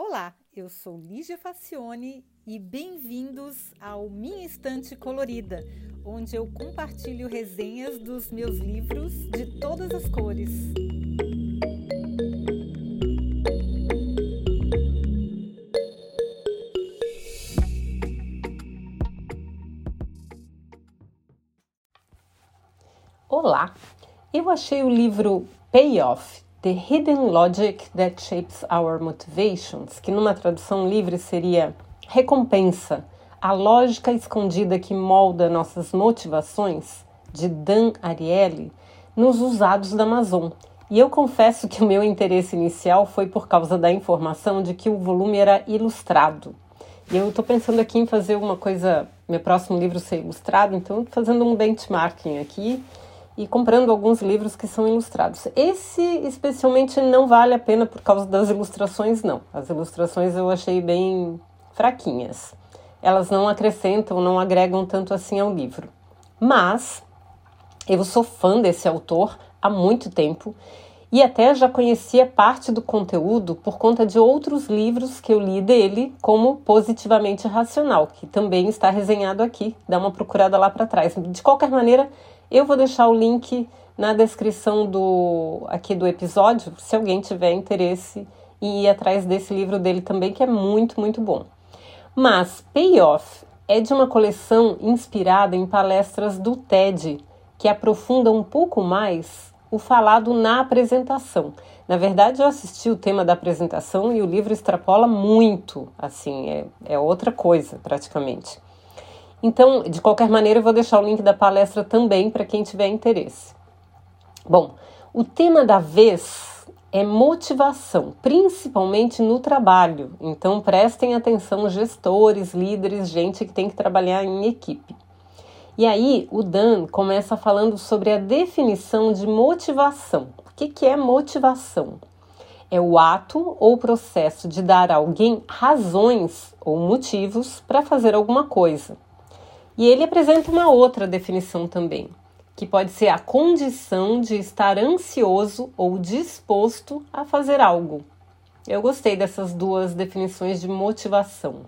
Olá, eu sou Lígia Facione e bem-vindos ao Minha Estante Colorida, onde eu compartilho resenhas dos meus livros de todas as cores. Olá! Eu achei o livro Payoff The Hidden Logic That Shapes Our Motivations, que numa tradução livre seria Recompensa, a lógica escondida que molda nossas motivações, de Dan Ariely, nos usados da Amazon. E eu confesso que o meu interesse inicial foi por causa da informação de que o volume era ilustrado. E eu estou pensando aqui em fazer uma coisa, meu próximo livro ser ilustrado, então fazendo um benchmarking aqui e comprando alguns livros que são ilustrados. Esse especialmente não vale a pena por causa das ilustrações, não. As ilustrações eu achei bem fraquinhas. Elas não acrescentam, não agregam tanto assim ao livro. Mas eu sou fã desse autor há muito tempo e até já conhecia parte do conteúdo por conta de outros livros que eu li dele, como Positivamente Racional, que também está resenhado aqui. Dá uma procurada lá para trás. De qualquer maneira, eu vou deixar o link na descrição do aqui do episódio, se alguém tiver interesse em ir atrás desse livro dele também, que é muito, muito bom. Mas Payoff é de uma coleção inspirada em palestras do TED, que aprofunda um pouco mais o falado na apresentação. Na verdade, eu assisti o tema da apresentação e o livro extrapola muito, assim, é, é outra coisa praticamente. Então, de qualquer maneira, eu vou deixar o link da palestra também para quem tiver interesse. Bom, o tema da vez é motivação, principalmente no trabalho. Então, prestem atenção, gestores, líderes, gente que tem que trabalhar em equipe. E aí, o Dan começa falando sobre a definição de motivação. O que, que é motivação? É o ato ou processo de dar a alguém razões ou motivos para fazer alguma coisa. E ele apresenta uma outra definição também, que pode ser a condição de estar ansioso ou disposto a fazer algo. Eu gostei dessas duas definições de motivação.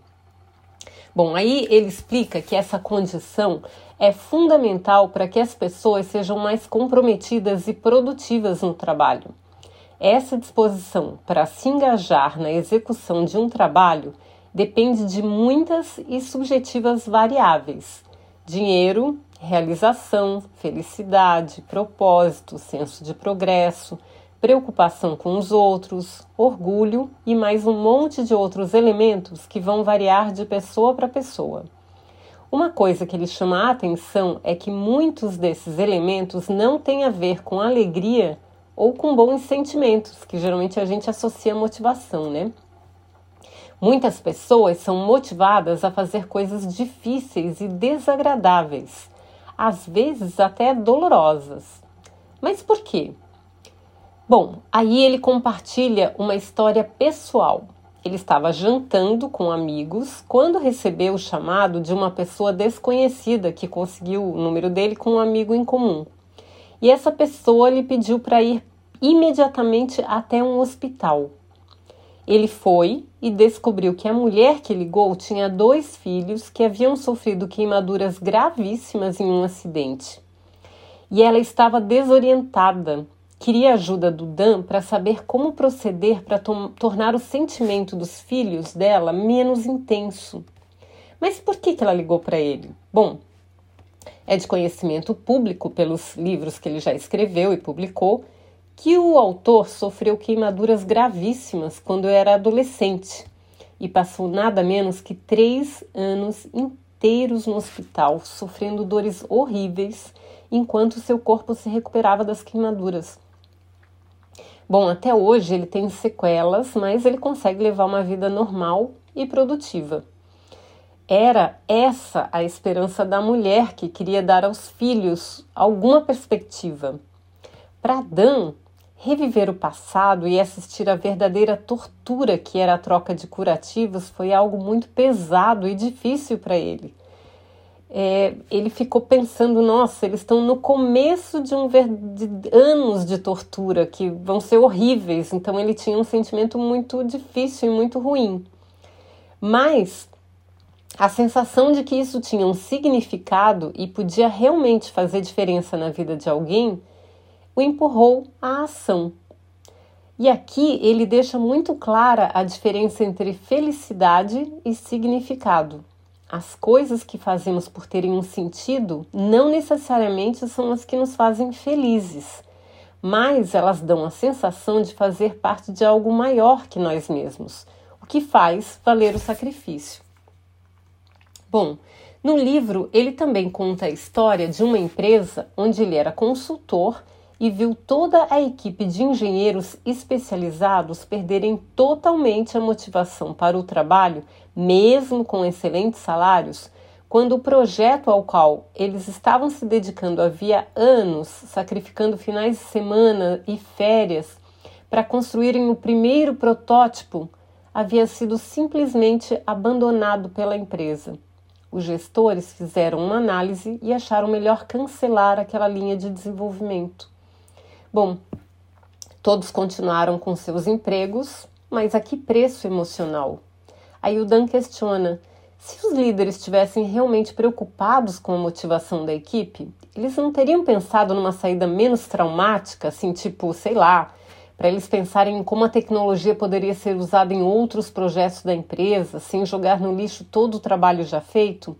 Bom, aí ele explica que essa condição é fundamental para que as pessoas sejam mais comprometidas e produtivas no trabalho. Essa disposição para se engajar na execução de um trabalho depende de muitas e subjetivas variáveis: dinheiro, realização, felicidade, propósito, senso de progresso, preocupação com os outros, orgulho e mais um monte de outros elementos que vão variar de pessoa para pessoa. Uma coisa que ele chama a atenção é que muitos desses elementos não têm a ver com alegria ou com bons sentimentos, que geralmente a gente associa à motivação, né? Muitas pessoas são motivadas a fazer coisas difíceis e desagradáveis, às vezes até dolorosas. Mas por quê? Bom, aí ele compartilha uma história pessoal. Ele estava jantando com amigos quando recebeu o chamado de uma pessoa desconhecida que conseguiu o número dele com um amigo em comum. E essa pessoa lhe pediu para ir imediatamente até um hospital. Ele foi e descobriu que a mulher que ligou tinha dois filhos que haviam sofrido queimaduras gravíssimas em um acidente. E ela estava desorientada. Queria a ajuda do Dan para saber como proceder para tornar o sentimento dos filhos dela menos intenso. Mas por que, que ela ligou para ele? Bom, é de conhecimento público pelos livros que ele já escreveu e publicou que o autor sofreu queimaduras gravíssimas quando era adolescente e passou nada menos que três anos inteiros no hospital, sofrendo dores horríveis enquanto seu corpo se recuperava das queimaduras. Bom, até hoje ele tem sequelas, mas ele consegue levar uma vida normal e produtiva. Era essa a esperança da mulher que queria dar aos filhos alguma perspectiva. Para Dan, Reviver o passado e assistir à verdadeira tortura que era a troca de curativos foi algo muito pesado e difícil para ele. é, ele ficou pensando: nossa, eles estão no começo de um de anos de tortura que vão ser horríveis. Então ele tinha um sentimento muito difícil e muito ruim. Mas a sensação de que isso tinha um significado e podia realmente fazer diferença na vida de alguém o empurrou à ação. E aqui ele deixa muito clara a diferença entre felicidade e significado. As coisas que fazemos por terem um sentido não necessariamente são as que nos fazem felizes, mas elas dão a sensação de fazer parte de algo maior que nós mesmos, o que faz valer o sacrifício. Bom, no livro ele também conta a história de uma empresa onde ele era consultor e viu toda a equipe de engenheiros especializados perderem totalmente a motivação para o trabalho, mesmo com excelentes salários, quando o projeto ao qual eles estavam se dedicando havia anos, sacrificando finais de semana e férias para construírem o primeiro protótipo, havia sido simplesmente abandonado pela empresa. Os gestores fizeram uma análise e acharam melhor cancelar aquela linha de desenvolvimento. Bom, todos continuaram com seus empregos, mas a que preço emocional? Aí o Dan questiona: se os líderes estivessem realmente preocupados com a motivação da equipe, eles não teriam pensado numa saída menos traumática, assim, tipo, sei lá, para eles pensarem em como a tecnologia poderia ser usada em outros projetos da empresa, sem jogar no lixo todo o trabalho já feito?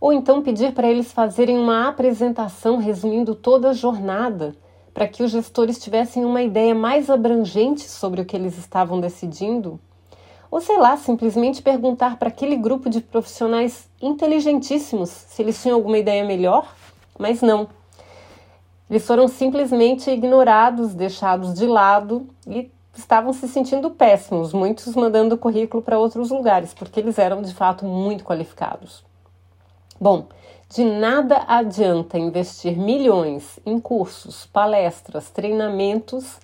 Ou então pedir para eles fazerem uma apresentação resumindo toda a jornada, para que os gestores tivessem uma ideia mais abrangente sobre o que eles estavam decidindo? Ou sei lá, simplesmente perguntar para aquele grupo de profissionais inteligentíssimos se eles tinham alguma ideia melhor? Mas não eles foram simplesmente ignorados, deixados de lado e estavam se sentindo péssimos, muitos mandando currículo para outros lugares, porque eles eram de fato muito qualificados. Bom, de nada adianta investir milhões em cursos, palestras, treinamentos,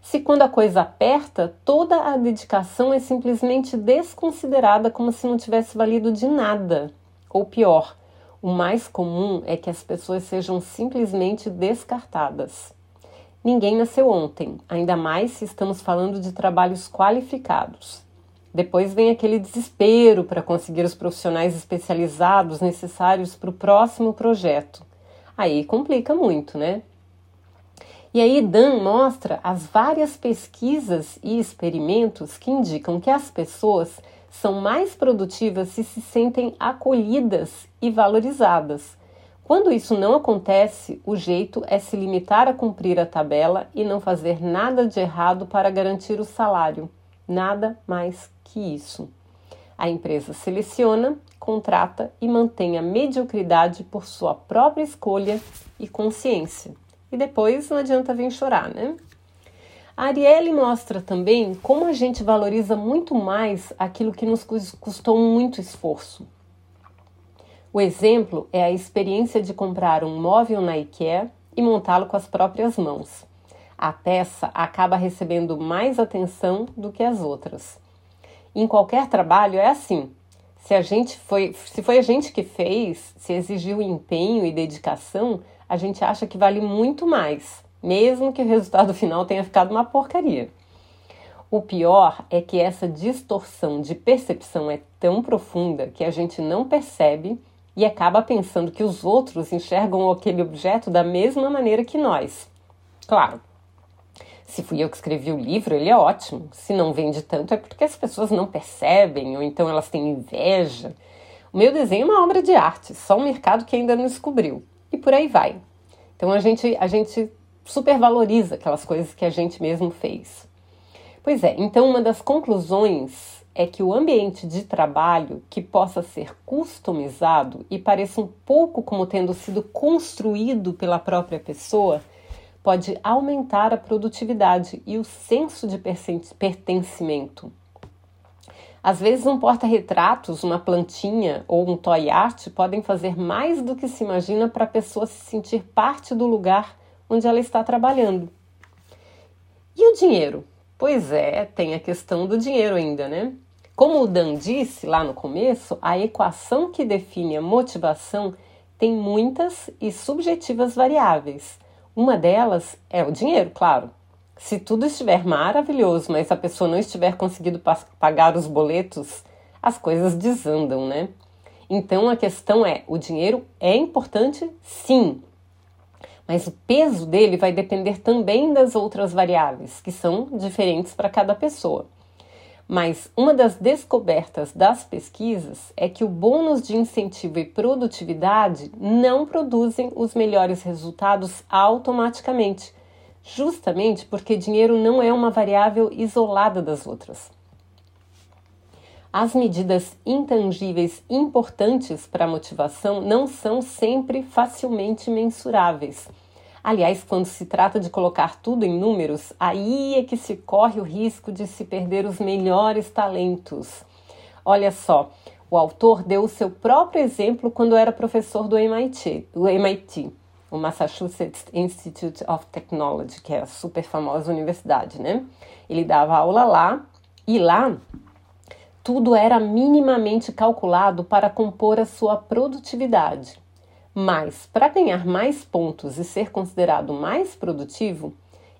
se quando a coisa aperta, toda a dedicação é simplesmente desconsiderada como se não tivesse valido de nada. Ou pior, o mais comum é que as pessoas sejam simplesmente descartadas. Ninguém nasceu ontem, ainda mais se estamos falando de trabalhos qualificados. Depois vem aquele desespero para conseguir os profissionais especializados necessários para o próximo projeto. Aí complica muito, né? E aí Dan mostra as várias pesquisas e experimentos que indicam que as pessoas são mais produtivas se se sentem acolhidas e valorizadas. Quando isso não acontece, o jeito é se limitar a cumprir a tabela e não fazer nada de errado para garantir o salário. Nada mais que isso. A empresa seleciona, contrata e mantém a mediocridade por sua própria escolha e consciência. E depois não adianta vir chorar, né? A Arielle mostra também como a gente valoriza muito mais aquilo que nos custou muito esforço. O exemplo é a experiência de comprar um móvel na IKEA e montá-lo com as próprias mãos. A peça acaba recebendo mais atenção do que as outras. Em qualquer trabalho é assim. Se a gente foi, se foi a gente que fez, se exigiu empenho e dedicação, a gente acha que vale muito mais mesmo que o resultado final tenha ficado uma porcaria. O pior é que essa distorção de percepção é tão profunda que a gente não percebe e acaba pensando que os outros enxergam aquele objeto da mesma maneira que nós. Claro, se fui eu que escrevi o livro, ele é ótimo. Se não vende tanto é porque as pessoas não percebem ou então elas têm inveja. O meu desenho é uma obra de arte, só um mercado que ainda não descobriu. E por aí vai. Então a gente, a gente supervaloriza aquelas coisas que a gente mesmo fez. Pois é, então uma das conclusões é que o ambiente de trabalho que possa ser customizado e pareça um pouco como tendo sido construído pela própria pessoa pode aumentar a produtividade e o senso de pertencimento. Às vezes, um porta-retratos, uma plantinha ou um toy art podem fazer mais do que se imagina para a pessoa se sentir parte do lugar onde ela está trabalhando. E o dinheiro? Pois é, tem a questão do dinheiro ainda, né? Como o Dan disse lá no começo, a equação que define a motivação tem muitas e subjetivas variáveis. Uma delas é o dinheiro, claro. Se tudo estiver maravilhoso, mas a pessoa não estiver conseguindo pagar os boletos, as coisas desandam, né? Então a questão é: o dinheiro é importante, sim, mas o peso dele vai depender também das outras variáveis, que são diferentes para cada pessoa. Mas uma das descobertas das pesquisas é que o bônus de incentivo e produtividade não produzem os melhores resultados automaticamente, justamente porque dinheiro não é uma variável isolada das outras. As medidas intangíveis importantes para a motivação não são sempre facilmente mensuráveis Aliás, quando se trata de colocar tudo em números, aí é que se corre o risco de se perder os melhores talentos. Olha só, o autor deu o seu próprio exemplo quando era professor do MIT, do MIT, o Massachusetts Institute of Technology, que é a super famosa universidade, né? Ele dava aula lá e lá tudo era minimamente calculado para compor a sua produtividade. Mas, para ganhar mais pontos e ser considerado mais produtivo,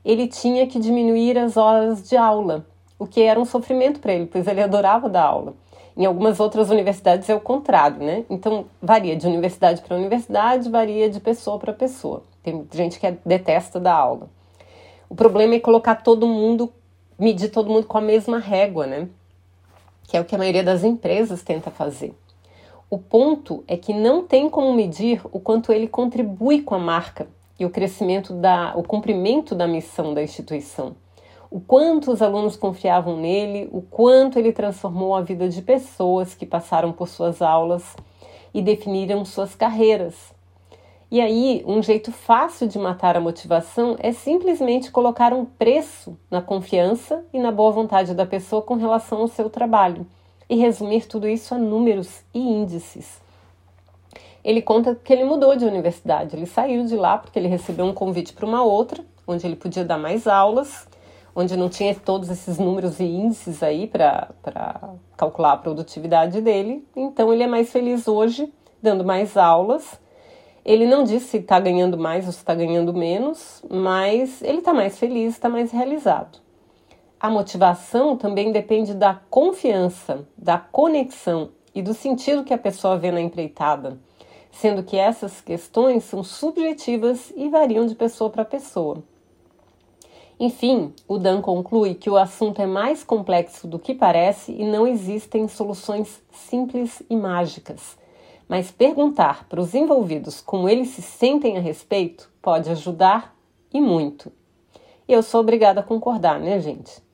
ele tinha que diminuir as horas de aula, o que era um sofrimento para ele, pois ele adorava dar aula. Em algumas outras universidades é o contrário, né? Então varia de universidade para universidade, varia de pessoa para pessoa. Tem gente que detesta dar aula. O problema é colocar todo mundo, medir todo mundo com a mesma régua, né? Que é o que a maioria das empresas tenta fazer. O ponto é que não tem como medir o quanto ele contribui com a marca e o crescimento da, o cumprimento da missão da instituição. O quanto os alunos confiavam nele, o quanto ele transformou a vida de pessoas que passaram por suas aulas e definiram suas carreiras. E aí, um jeito fácil de matar a motivação é simplesmente colocar um preço na confiança e na boa vontade da pessoa com relação ao seu trabalho e resumir tudo isso a números e índices. Ele conta que ele mudou de universidade, ele saiu de lá porque ele recebeu um convite para uma outra, onde ele podia dar mais aulas, onde não tinha todos esses números e índices aí para calcular a produtividade dele. Então ele é mais feliz hoje, dando mais aulas. Ele não disse se está ganhando mais ou se está ganhando menos, mas ele está mais feliz, está mais realizado. A motivação também depende da confiança, da conexão e do sentido que a pessoa vê na empreitada, sendo que essas questões são subjetivas e variam de pessoa para pessoa. Enfim, o Dan conclui que o assunto é mais complexo do que parece e não existem soluções simples e mágicas. Mas perguntar para os envolvidos como eles se sentem a respeito pode ajudar e muito. E eu sou obrigada a concordar, né, gente?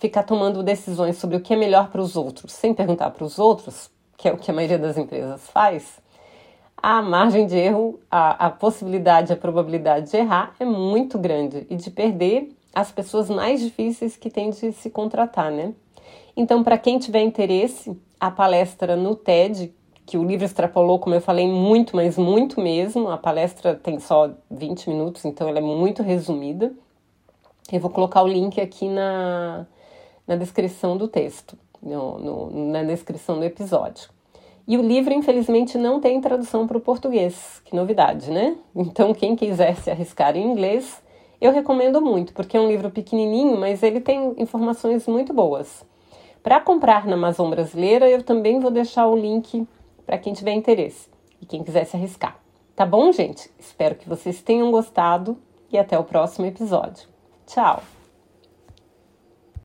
Ficar tomando decisões sobre o que é melhor para os outros, sem perguntar para os outros, que é o que a maioria das empresas faz, a margem de erro, a, a possibilidade, a probabilidade de errar é muito grande e de perder as pessoas mais difíceis que tem de se contratar, né? Então, para quem tiver interesse, a palestra no TED, que o livro extrapolou, como eu falei, muito, mas muito mesmo. A palestra tem só 20 minutos, então ela é muito resumida. Eu vou colocar o link aqui na, na descrição do texto, no, no, na descrição do episódio. E o livro, infelizmente, não tem tradução para o português. Que novidade, né? Então, quem quiser se arriscar em inglês, eu recomendo muito, porque é um livro pequenininho, mas ele tem informações muito boas. Para comprar na Amazon brasileira, eu também vou deixar o link para quem tiver interesse e quem quiser se arriscar. Tá bom, gente? Espero que vocês tenham gostado e até o próximo episódio. Tchau!